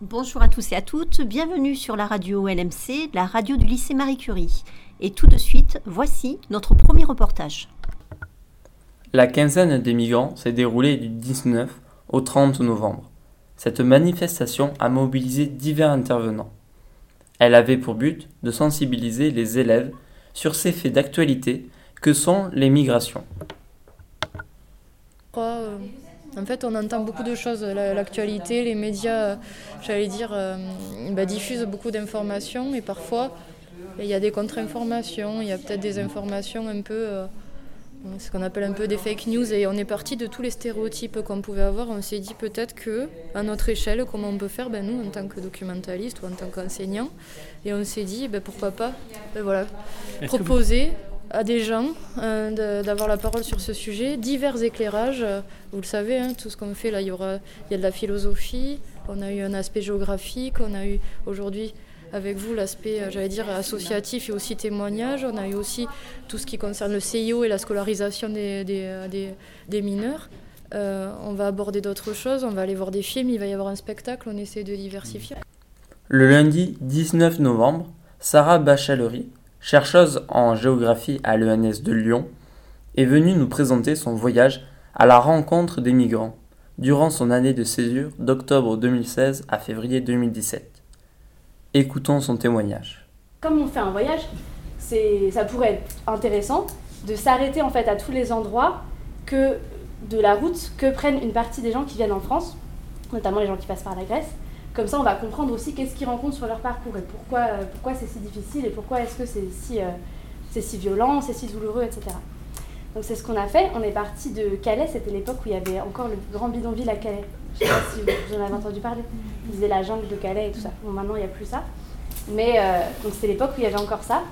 Bonjour à tous et à toutes, bienvenue sur la radio LMC, la radio du lycée Marie Curie. Et tout de suite, voici notre premier reportage. La quinzaine des migrants s'est déroulée du 19 au 30 novembre. Cette manifestation a mobilisé divers intervenants. Elle avait pour but de sensibiliser les élèves sur ces faits d'actualité que sont les migrations. Euh, en fait, on entend beaucoup de choses. L'actualité, les médias, j'allais dire, euh, bah, diffusent beaucoup d'informations et parfois il y a des contre-informations, il y a peut-être des informations un peu, euh, ce qu'on appelle un peu des fake news et on est parti de tous les stéréotypes qu'on pouvait avoir. On s'est dit peut-être que, à notre échelle, comment on peut faire, ben, nous, en tant que documentaliste ou en tant qu'enseignant, et on s'est dit ben, pourquoi pas, ben, voilà, proposer à des gens euh, d'avoir la parole sur ce sujet, divers éclairages. Vous le savez, hein, tout ce qu'on fait là, il y aura, il y a de la philosophie, on a eu un aspect géographique, on a eu aujourd'hui avec vous l'aspect, euh, j'allais dire, associatif et aussi témoignage. On a eu aussi tout ce qui concerne le CIO et la scolarisation des, des, euh, mineurs. on va aborder d'autres choses, on va aller voir des films, il va y avoir un spectacle, on essaie de diversifier. Le lundi 19 novembre, Sarah Bachalery, chercheuse en géographie à l'ENS de Lyon, est venue nous présenter son voyage à la rencontre des migrants durant son année de césure d'octobre 2016 à février 2017. Écoutons son témoignage. Comme on fait un voyage, ça pourrait être intéressant de s'arrêter en fait à tous les endroits que de la route que prennent une partie des gens qui viennent en France, notamment les gens qui passent par la Grèce, comme ça, on va comprendre aussi qu'est-ce qu'ils rencontrent sur leur parcours et pourquoi, euh, pourquoi c'est si difficile et pourquoi est-ce que c'est si, euh, c'est si violent, c'est si douloureux, etc. Donc c'est ce qu'on a fait. On est parti de Calais, c'était l'époque où il y avait encore le grand bidonville à Calais. Je sais pas si vous en avez entendu parler. Ils disaient la jungle de Calais et tout ça. Bon, maintenant, il n'y a plus ça. Mais euh, c'était l'époque où il y avait encore ça.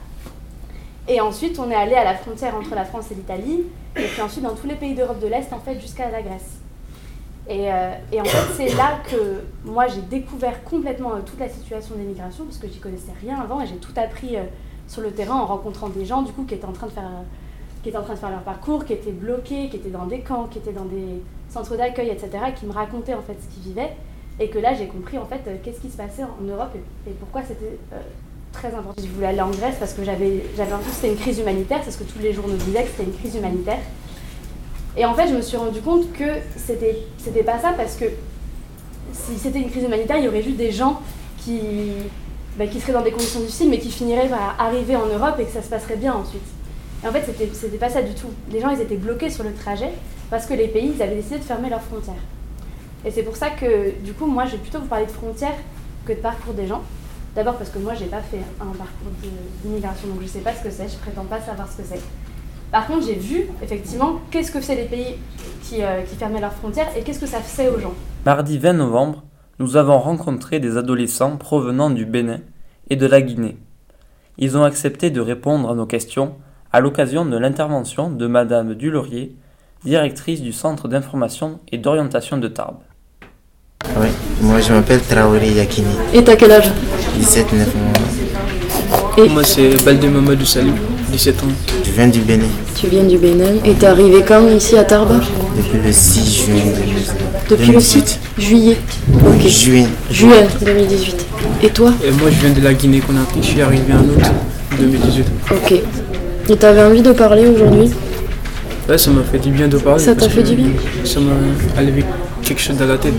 Et ensuite, on est allé à la frontière entre la France et l'Italie, et puis ensuite dans tous les pays d'Europe de l'Est, en fait, jusqu'à la Grèce. Euh, et, en fait, c'est là que moi, j'ai découvert complètement euh, toute la situation des migrations, parce que j'y connaissais rien avant, et j'ai tout appris euh, sur le terrain en rencontrant des gens, du coup, qui étaient en train de faire, qui étaient en train de faire leur parcours, qui étaient bloqués, qui étaient dans des camps, qui étaient dans des centres d'accueil, etc., qui me racontaient en fait ce qu'ils vivaient, et que là, j'ai compris en fait qu'est-ce qui se passait en Europe et, pourquoi c'était très important. Je voulais aller en Grèce parce que j'avais l'impression que c'était une crise humanitaire, c'est ce que tous les journaux disaient, que c'était une crise humanitaire. Et en fait, je me suis rendu compte que c'était, c'était pas ça parce que si c'était une crise humanitaire, il y aurait juste des gens qui, bah, qui seraient dans des conditions difficiles mais qui finiraient par arriver en Europe et que ça se passerait bien ensuite. Et en fait, c'était, c'était pas ça du tout. Les gens, ils étaient bloqués sur le trajet parce que les pays, avaient décidé de fermer leurs frontières. Et c'est pour ça que, du coup, moi, je vais plutôt vous parler de frontières que de parcours des gens. D'abord parce que moi, j'ai pas fait un parcours d'immigration, donc je sais pas ce que c'est, je prétends pas savoir ce que c'est. Par contre, j'ai vu effectivement qu'est-ce que c'est les pays euh, qui, fermaient leurs frontières et qu'est-ce que ça fait aux gens. Mardi 20 novembre, nous avons rencontré des adolescents provenant du Bénin et de la Guinée. Ils ont accepté de répondre à nos questions à l'occasion de l'intervention de Madame Dulaurier, directrice du Centre d'information et d'orientation de Tarbes. Oui, moi je m'appelle Traoré Yakini. Et t'as quel âge? 17, 9 mois. Et moi c'est Baldé Mamadou Salim. 17 ans. Je viens du Bénin. Tu viens du Bénin. Et t'es arrivé quand ici à Tarbes? Depuis le 6 juin Depuis le 6 juillet Ok. Juin. Juin 2018. Et toi? Et moi je viens de la Guinée Conakry. Je suis arrivé en août 2018. Ok. Et t'avais envie de parler aujourd'hui? Ouais, ça m'a fait du bien de parler. Ça t'a fait du bien Ça m'a enlevé quelque chose dans la tête.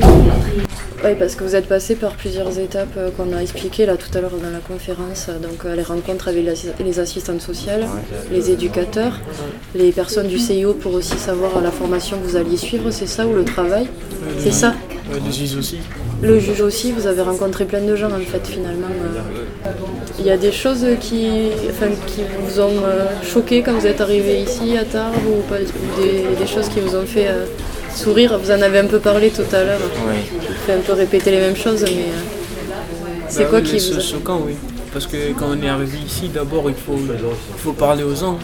Oui, parce que vous êtes passé par plusieurs étapes euh, qu'on a expliquées là tout à l'heure dans la conférence. Donc euh, les rencontres avec les assistantes sociales, les éducateurs, les personnes du CIO pour aussi savoir la formation que vous alliez suivre, c'est ça ou le travail? C'est ça? Le juge aussi. Le juge aussi, vous avez rencontré plein de gens en fait finalement. Il y a des choses qui, qui vous ont euh, choqué quand vous êtes arrivé ici à Tarbes ou pas, des, choses qui vous ont fait sourire, vous en avez un peu parlé tout à l'heure. Vous faites un peu répéter les mêmes choses, mais euh, c'est bah quoi qui vous a... choquant, oui. Parce que quand on est arrivé ici, d'abord, il faut, il faut parler aux gens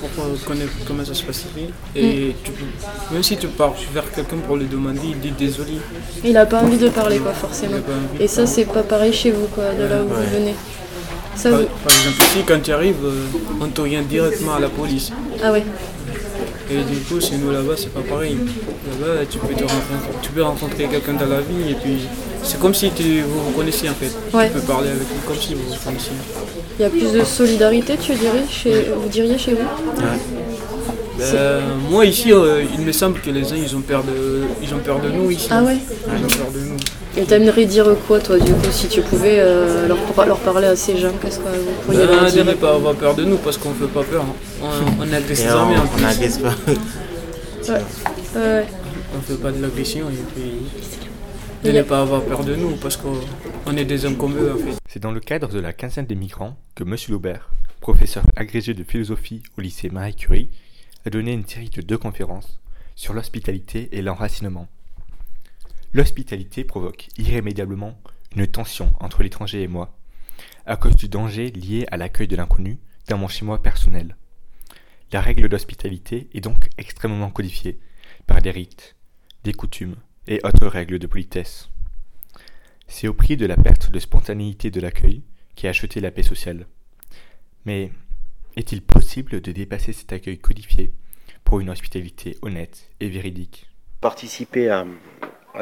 pour connaître comment ça se passe ici. Et mm. même si tu pars vers quelqu'un pour lui demander, il dit désolé. Il n'a pas envie de parler, quoi, forcément. Et ça, c'est pas pareil chez vous, quoi, de là où vous venez. Ça par, vous- par exemple, ici, quand tu arrives, euh, on t'oriente directement à la police. Ah ouais. Et du coup, chez nous là-bas, c'est pas pareil. Là-bas, tu peux, te rencontrer, tu peux rencontrer quelqu'un dans la vie et puis c'est comme si tu, vous vous connaissiez en fait. Ouais. Tu peux parler avec lui comme si vous vous connaissiez. Il y a plus de solidarité, tu dirais, chez, vous diriez chez vous? Ben, moi ici, euh, il me semble que les gens ils ont peur de, ils ont peur de nous ici. Ah ouais? Ils ont peur de nous. Et t'aimerais dire quoi, toi, du coup, si tu pouvais euh, leur, leur parler à ces gens? Qu'est-ce que vous pourriez Ben, de dire ne pas avoir peur de nous parce qu'on fait pas peur. hein. On, on agresse les on armées en on plus. n'agresse pas. Ouais. On fait pas de l'agression et puis de ne pas avoir peur de nous parce qu'on on est des hommes comme eux en fait. C'est dans le cadre de la quinzaine des migrants que M. Laubert, professeur agrégé de philosophie au lycée Marie Curie, a donné une série de deux conférences sur l'hospitalité et l'enracinement. L'hospitalité provoque irrémédiablement une tension entre l'étranger et moi, à cause du danger lié à l'accueil de l'inconnu dans mon chez-moi personnel. La règle d'hospitalité est donc extrêmement codifiée par des rites, des coutumes et autres règles de politesse. C'est au prix de la perte de spontanéité de l'accueil qui a acheté la paix sociale. Mais est-il possible de dépasser cet accueil codifié pour une hospitalité honnête et véridique? Participer à,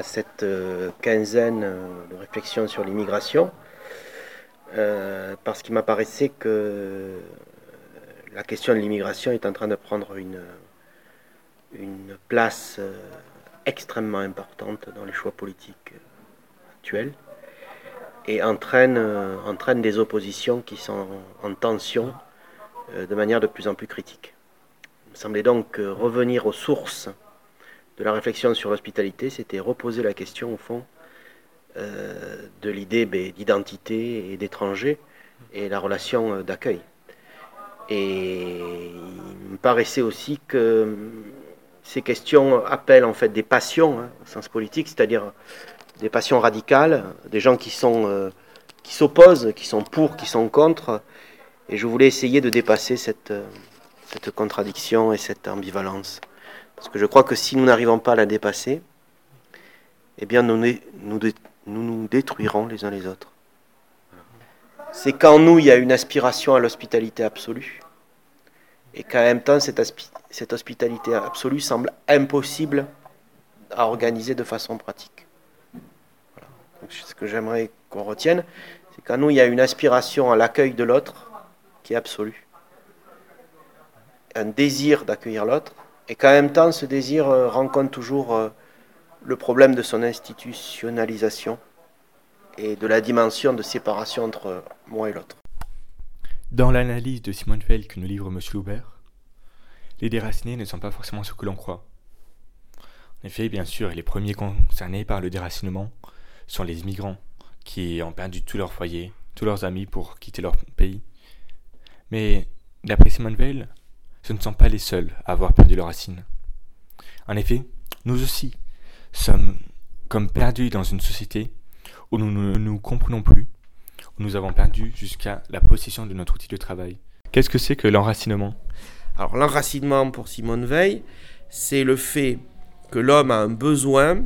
cette euh, quinzaine euh, de réflexions sur l'immigration euh, parce qu'il m'apparaissait que la question de l'immigration est en train de prendre une, une place extrêmement importante dans les choix politiques euh, actuels et entraîne, euh, entraîne des oppositions qui sont en tension euh, de manière de plus en plus critique. Il me semblait donc revenir aux sources de la réflexion sur l'hospitalité, c'était reposer la question, au fond, de l'idée ben, d'identité et d'étranger et la relation d'accueil. Et il me paraissait aussi que ces questions appellent en fait des passions hein, au sens politique, c'est-à-dire des passions radicales, des gens qui sont euh, qui s'opposent, qui sont pour, qui sont contre. Et je voulais essayer de dépasser cette, euh, cette contradiction et cette ambivalence. Parce que je crois que si nous n'arrivons pas à la dépasser, eh bien nous nous, nous, nous détruirons les uns les autres. C'est qu'en nous, il y a une aspiration à l'hospitalité absolue. Et qu'en même temps, cette, hospitalité absolue semble impossible à organiser de façon pratique. Voilà. Donc, ce que j'aimerais qu'on retienne, c'est qu'en nous, il y a une aspiration à l'accueil de l'autre qui est absolue. Un désir d'accueillir l'autre, et qu'en même temps, ce désir euh, rencontre toujours euh, le problème de son institutionnalisation et de la dimension de séparation entre euh, moi et l'autre. Dans l'analyse de Simone Veil que nous livre M. Laubert, les déracinés ne sont pas forcément ce que l'on croit. En effet, bien sûr, les premiers concernés par le déracinement sont les immigrants, qui ont perdu tout leur foyer, tous leurs amis pour quitter leur pays. Mais, d'après Simone Veil, ce ne sont pas les seuls à avoir perdu leurs racines. En effet, nous aussi sommes comme perdus dans une société où nous ne nous comprenons plus, nous avons perdu jusqu'à la possession de notre outil de travail. Qu'est-ce que c'est que l'enracinement? Alors l'enracinement pour Simone Veil, c'est le fait que l'homme a un besoin,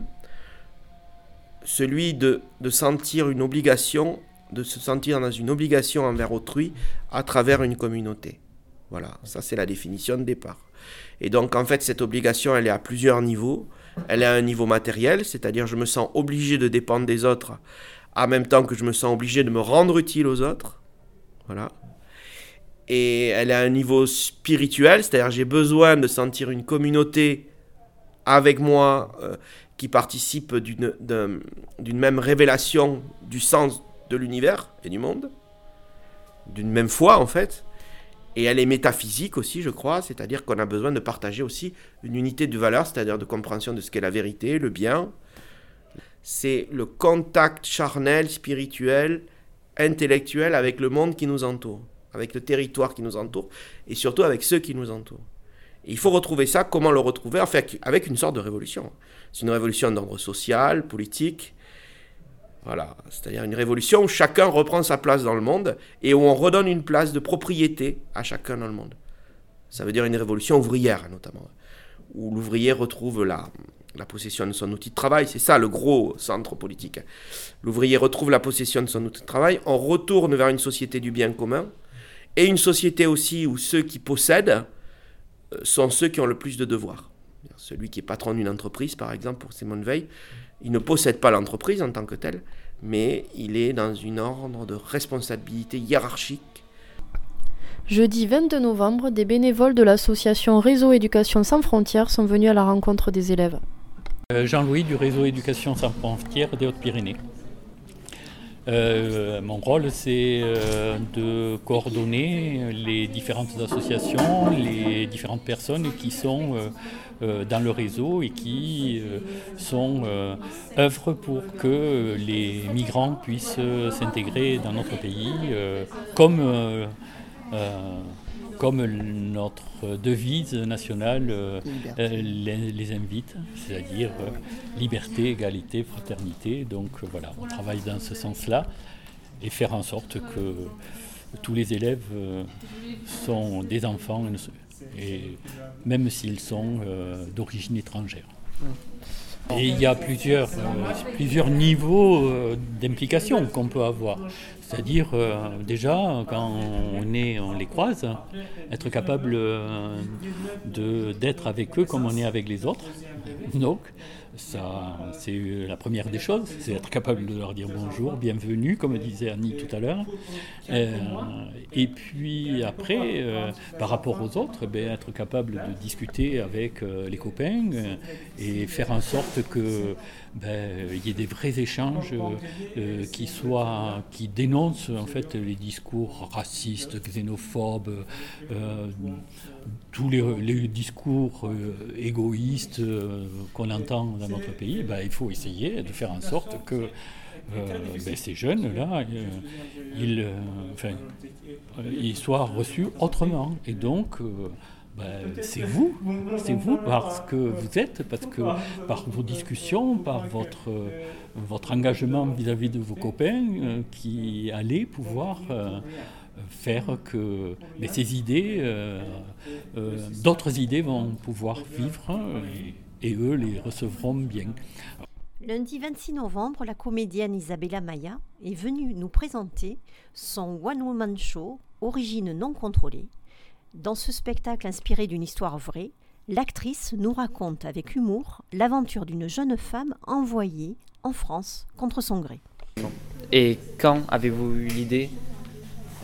celui de, de sentir une obligation, de se sentir dans une obligation envers autrui à travers une communauté. Voilà, ça c'est la définition de départ. Et donc en fait cette obligation elle est à plusieurs niveaux. Elle est à un niveau matériel, c'est-à-dire je me sens obligé de dépendre des autres en même temps que je me sens obligé de me rendre utile aux autres. Voilà et elle à un niveau spirituel, c'est-à-dire j'ai besoin de sentir une communauté avec moi euh, qui participe d'une d'un- d'une même révélation du sens de l'univers et du monde, d'une même foi en fait. Et elle est métaphysique aussi, je crois, c'est-à-dire qu'on a besoin de partager aussi une unité de valeur, c'est-à-dire de compréhension de ce qu'est la vérité, le bien. C'est le contact charnel, spirituel, intellectuel avec le monde qui nous entoure avec le territoire qui nous entoure et surtout avec ceux qui nous entourent. Il faut retrouver ça, comment le retrouver avec une sorte de révolution. C'est une révolution d'ordre social, politique. Voilà, c'est-à-dire une révolution où chacun reprend sa place dans le monde et où on redonne une place de propriété à chacun dans le monde. Ça veut dire une révolution ouvrière, notamment, où l'ouvrier retrouve la, la possession de son outil de travail, c'est ça le gros centre politique. L'ouvrier retrouve la possession de son outil de travail, on retourne vers une société du bien commun, et une société aussi où ceux qui possèdent euh, sont ceux qui ont le plus de devoirs. Celui qui est patron d'une entreprise, par exemple, pour Simone Veil, il ne possède pas l'entreprise en tant que telle, mais il est dans une ordre de responsabilité hiérarchique. Jeudi 22 novembre, des bénévoles de l'association Réseau Éducation sans frontières sont venus à la rencontre des élèves. Euh, Jean-Louis du réseau Éducation sans frontières des Hautes-Pyrénées. Euh, mon rôle, c'est euh, de coordonner les différentes associations, les différentes personnes qui sont dans le réseau et qui œuvrent pour que les migrants puissent s'intégrer dans notre pays, comme comme notre devise nationale euh, euh, les, invite, c'est-à-dire euh, liberté, égalité, fraternité. Donc voilà, on travaille dans ce sens-là et faire en sorte que tous les élèves sont des enfants, et même s'ils sont d'origine étrangère. Et il y a plusieurs, plusieurs niveaux d'implication qu'on peut avoir. C'est-à-dire, euh, déjà, quand on on les croise, être capable euh, d'être avec eux comme on est avec les autres. Donc, ça, c'est la première des choses, c'est être capable de leur dire bonjour, bienvenue, comme disait Annie tout à l'heure. Euh, et puis après, par rapport aux autres, ben, être capable de discuter avec les copains et faire en sorte que ben, il y ait des vrais échanges qui soient, qui dénoncent en fait les discours racistes, xénophobes, euh, tous les, discours euh, égoïstes euh, qu'on entend dans notre pays, ben, il faut essayer de faire en sorte que ben, ces jeunes-là, ils, ils, soient reçus autrement. Et donc, ben, c'est vous, c'est vous parce que vous êtes, parce que par vos discussions, par votre, votre engagement vis-à-vis de vos copains, euh, qui allez pouvoir euh, faire que ces idées, euh, d'autres idées vont pouvoir vivre et, eux les recevront bien. Lundi 26 novembre, la comédienne Isabella Maya est venue nous présenter son One Woman Show, Origine non contrôlée, dans ce spectacle inspiré d'une histoire vraie, l'actrice nous raconte avec humour l'aventure d'une jeune femme envoyée en France contre son gré. Et quand avez-vous eu l'idée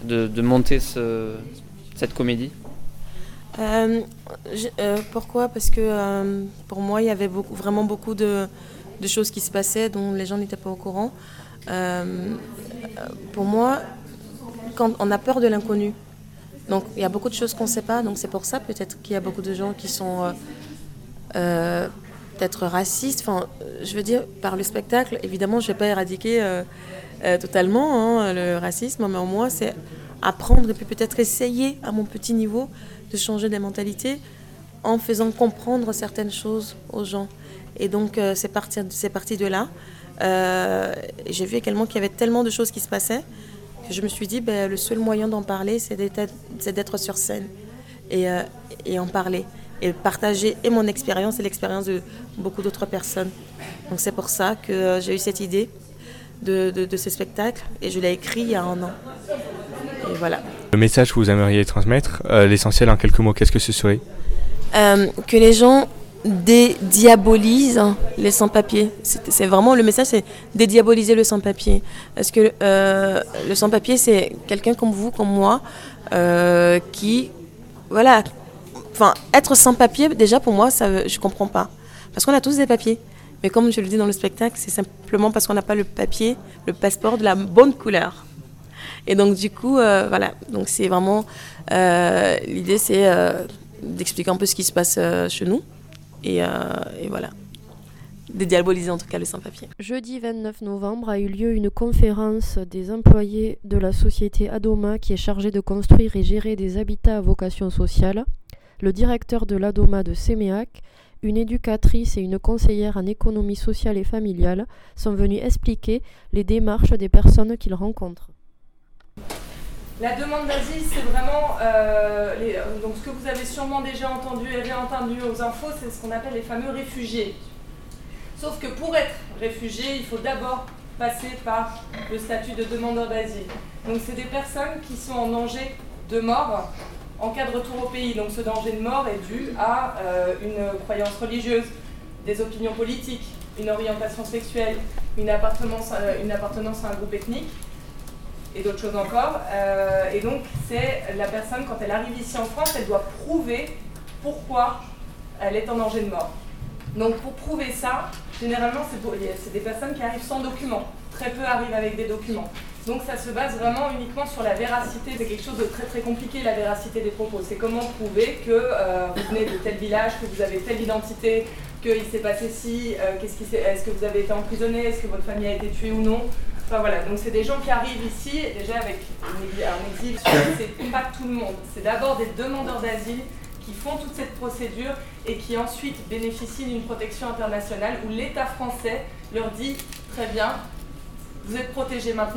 de, monter cette comédie euh, euh, Pourquoi? Parce que euh, pour moi, il y avait vraiment beaucoup de, de, choses qui se passaient dont les gens n'étaient pas au courant. pour moi, quand on a peur de l'inconnu, donc il y a beaucoup de choses qu'on ne sait pas, donc c'est pour ça peut-être qu'il y a beaucoup de gens qui sont euh, euh, peut-être racistes. Enfin, je veux dire, par le spectacle, évidemment, je ne vais pas éradiquer euh, totalement hein, le racisme, mais au moins c'est apprendre et puis peut-être essayer à mon petit niveau de changer des mentalités en faisant comprendre certaines choses aux gens. Et donc c'est parti, parti de là. J'ai vu également qu'il y avait tellement de choses qui se passaient je me suis dit, ben, le seul moyen d'en parler, c'est d'être sur scène euh, et, en parler. Et partager et mon expérience et l'expérience de beaucoup d'autres personnes. Donc c'est pour ça que euh, j'ai eu cette idée de, de, ce spectacle et je l'ai écrit il y a un an. Et voilà. Le message que vous aimeriez transmettre, euh, l'essentiel en quelques mots, qu'est-ce que ce serait? Que les gens dédiabolise les sans-papiers. C'est vraiment le message, c'est dédiaboliser le sans-papier. Parce que euh, le sans-papier, c'est quelqu'un comme vous, comme moi, euh, qui, voilà, enfin, être sans-papier, déjà pour moi, ça, je comprends pas. Parce qu'on a tous des papiers. Mais comme je le dis dans le spectacle, c'est simplement parce qu'on n'a pas le papier, le passeport de la bonne couleur. Et donc du coup, euh, voilà. Donc c'est vraiment l'idée, c'est d'expliquer un peu ce qui se passe chez nous euh, et, voilà dédiaboliser en tout cas le sans-papier. Jeudi 29 novembre a eu lieu une conférence des employés de la société Adoma qui est chargée de construire et gérer des habitats à vocation sociale. Le directeur de l'Adoma de Séméac, une éducatrice et une conseillère en économie sociale et familiale sont venus expliquer les démarches des personnes qu'ils rencontrent. La demande d'asile, c'est vraiment euh, ce que vous avez sûrement déjà entendu et réentendu aux infos, c'est ce qu'on appelle les fameux réfugiés. Sauf que pour être réfugié, il faut d'abord passer par le statut de demandeur d'asile. Donc c'est des personnes qui sont en danger de mort en cas de retour au pays. Donc ce danger de mort est dû à euh, une croyance religieuse, des opinions politiques, une orientation sexuelle, une appartenance, à un groupe ethnique et d'autres choses encore. Euh, et donc c'est la personne, quand elle arrive ici en France, elle doit prouver pourquoi elle est en danger de mort. Donc pour prouver ça, généralement c'est des personnes qui arrivent sans documents. Très peu arrivent avec des documents. Donc ça se base vraiment uniquement sur la véracité. C'est quelque chose de très très compliqué la véracité des propos. C'est comment prouver que euh, vous venez de tel village, que vous avez telle identité, qu'il s'est passé ci, euh, qu'est-ce qui est-ce que vous avez été emprisonné, est-ce que votre famille a été tuée ou non. Enfin voilà, donc c'est des gens qui arrivent ici déjà avec un exil. C'est pas tout le monde. C'est d'abord des demandeurs d'asile qui font toute cette procédure et qui ensuite bénéficient d'une protection internationale où l'État français leur dit très bien, vous êtes protégés maintenant.